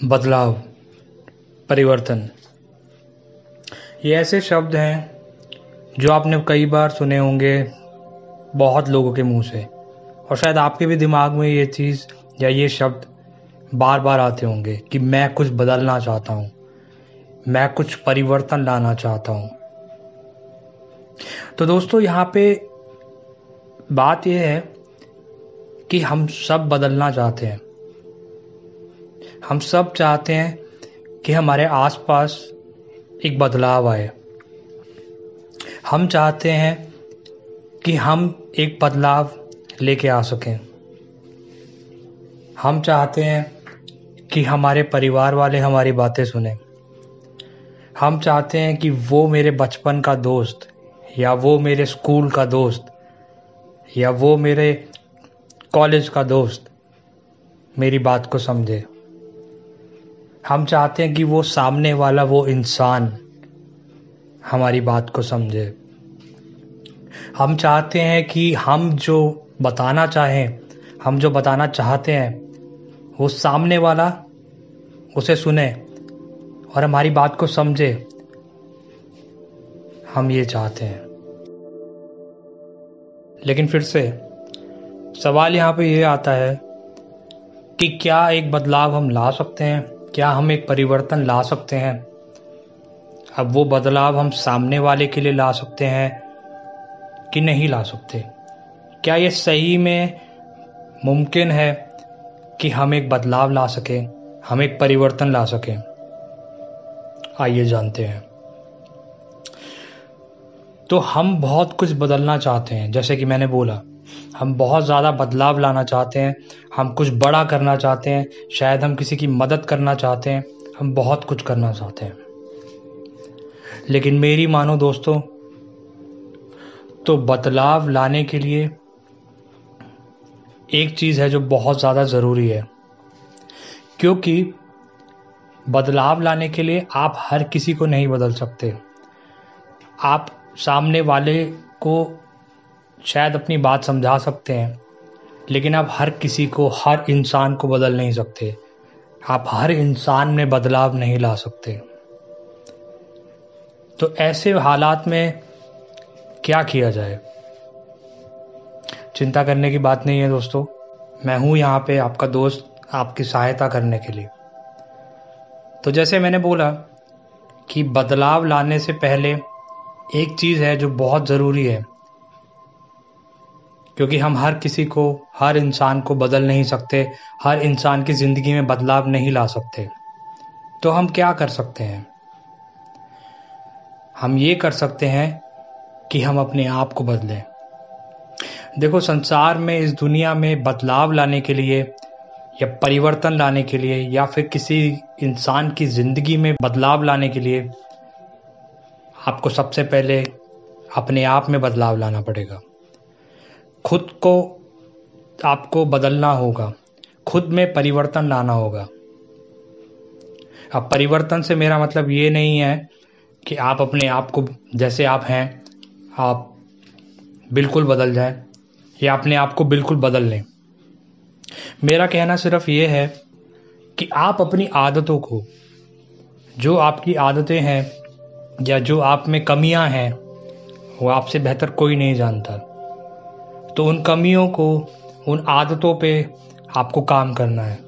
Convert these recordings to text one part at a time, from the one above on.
बदलाव, परिवर्तन। ये ऐसे शब्द हैं जो आपने कई बार सुने होंगे, बहुत लोगों के मुँह से। और शायद आपके भी दिमाग में ये चीज़ या ये शब्द बार बार आते होंगे कि मैं कुछ बदलना चाहता हूँ, मैं कुछ परिवर्तन लाना चाहता हूँ। तो दोस्तों, यहाँ पे बात यह है कि हम सब बदलना चाहते हैं। हम सब चाहते हैं कि हमारे आसपास एक बदलाव आए। हम चाहते हैं कि हम एक बदलाव लेके आ सकें। हम चाहते हैं कि हमारे परिवार वाले हमारी बातें सुने। हम चाहते हैं कि वो मेरे बचपन का दोस्त या वो मेरे स्कूल का दोस्त या वो मेरे कॉलेज का दोस्त मेरी बात को समझे। हम चाहते हैं कि वो सामने वाला, वो इंसान हमारी बात को समझे। हम चाहते हैं कि हम जो बताना चाहें, हम जो बताना चाहते हैं, वो सामने वाला उसे सुने और हमारी बात को समझे। हम ये चाहते हैं। लेकिन फिर से सवाल यहाँ पे ये आता है कि क्या एक बदलाव हम ला सकते हैं? क्या हम एक परिवर्तन ला सकते हैं? अब वो बदलाव हम सामने वाले के लिए ला सकते हैं कि नहीं ला सकते? क्या ये सही में मुमकिन है कि हम एक बदलाव ला सकें, हम एक परिवर्तन ला सकें? आइए जानते हैं। तो हम बहुत कुछ बदलना चाहते हैं, जैसे कि मैंने बोला हम बहुत ज़्यादा बदलाव लाना चाहते हैं, हम कुछ बड़ा करना चाहते हैं, शायद हम किसी की मदद करना चाहते हैं, हम बहुत कुछ करना चाहते हैं। लेकिन मेरी मानो दोस्तों तो बदलाव लाने के लिए एक चीज़ है जो बहुत ज़्यादा ज़रूरी है, क्योंकि बदलाव लाने के लिए आप हर किसी को नहीं बदल सकते। आप सामने वाले को शायद अपनी बात समझा सकते हैं, लेकिन आप हर किसी को, हर इंसान को बदल नहीं सकते। आप हर इंसान में बदलाव नहीं ला सकते। तो ऐसे हालात में क्या किया जाए? चिंता करने की बात नहीं है दोस्तों। मैं हूँ यहाँ पे आपका दोस्त, आपकी सहायता करने के लिए। तो जैसे मैंने बोला कि बदलाव लाने से पहले एक चीज़ है जो बहुत ज़रूरी है। क्योंकि हम हर किसी को, हर इंसान को बदल नहीं सकते, हर इंसान की ज़िंदगी में बदलाव नहीं ला सकते। तो हम क्या कर सकते हैं? हम ये कर सकते हैं कि हम अपने आप को बदलें। देखो, संसार में, इस दुनिया में बदलाव लाने के लिए या परिवर्तन लाने के लिए या फिर किसी इंसान की ज़िंदगी में बदलाव लाने के लिए आपको सबसे पहले अपने आप में बदलाव लाना पड़ेगा। खुद को आपको बदलना होगा। खुद में परिवर्तन लाना होगा। अब परिवर्तन से मेरा मतलब ये नहीं है कि आप अपने आप को जैसे आप हैं, आप बिल्कुल बदल जाए या अपने आप को बिल्कुल बदल लें। मेरा कहना सिर्फ़ ये है कि आप अपनी आदतों को, जो आपकी आदतें हैं या जो आप में कमियाँ हैं, वो आपसे बेहतर कोई नहीं जानता। तो उन कमियों को, उन आदतों पे आपको काम करना है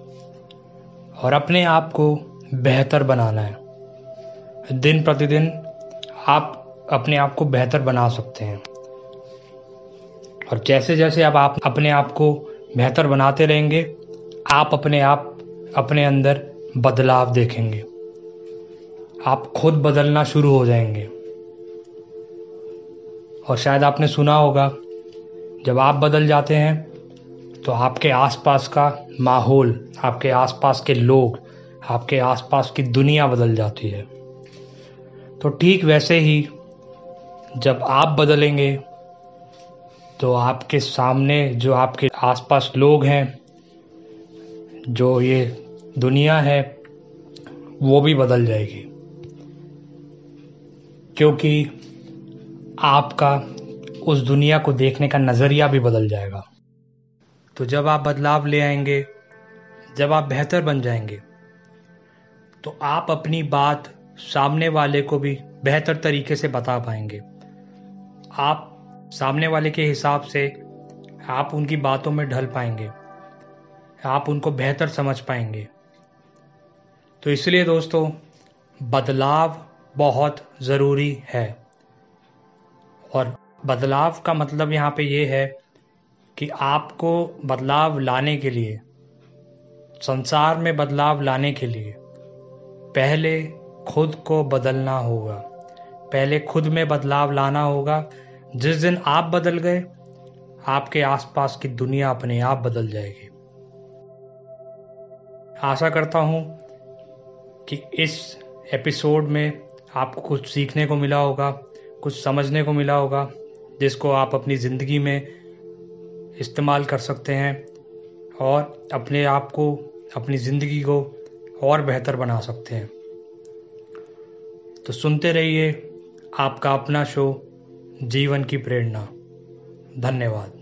और अपने आप को बेहतर बनाना है। दिन प्रतिदिन आप अपने आप को बेहतर बना सकते हैं। और जैसे जैसे अब आप अपने आप को बेहतर बनाते रहेंगे, आप अपने आप, अपने अंदर बदलाव देखेंगे। आप खुद बदलना शुरू हो जाएँगे। और शायद आपने सुना होगा जब आप बदल जाते हैं तो आपके आसपास का माहौल, आपके आसपास के लोग, आपके आसपास की दुनिया बदल जाती है। तो ठीक वैसे ही जब आप बदलेंगे तो आपके सामने जो आपके आसपास लोग हैं, जो ये दुनिया है, वो भी बदल जाएगी। क्योंकि आपका उस दुनिया को देखने का नज़रिया भी बदल जाएगा। तो जब आप बदलाव ले आएँगे, जब आप बेहतर बन जाएँगे तो आप अपनी बात सामने वाले को भी बेहतर तरीके से बता पाएँगे। आप सामने वाले के हिसाब से आप उनकी बातों में ढल पाएँगे, आप उनको बेहतर समझ पाएँगे। तो इसलिए दोस्तों, बदलाव बहुत ज़रूरी है और बदलाव का मतलब यहाँ पे ये है कि आपको बदलाव लाने के लिए, संसार में बदलाव लाने के लिए पहले खुद को बदलना होगा। पहले खुद में बदलाव लाना होगा। जिस दिन आप बदल गए, आपके आसपास की दुनिया अपने आप बदल जाएगी। आशा करता हूँ कि इस एपिसोड में आपको कुछ सीखने को मिला होगा, कुछ समझने को मिला होगा। जिसको आप अपनी ज़िंदगी में इस्तेमाल कर सकते हैं और अपने आप को, अपनी ज़िंदगी को और बेहतर बना सकते हैं। तो सुनते रहिए आपका अपना शो, जीवन की प्रेरणा। धन्यवाद।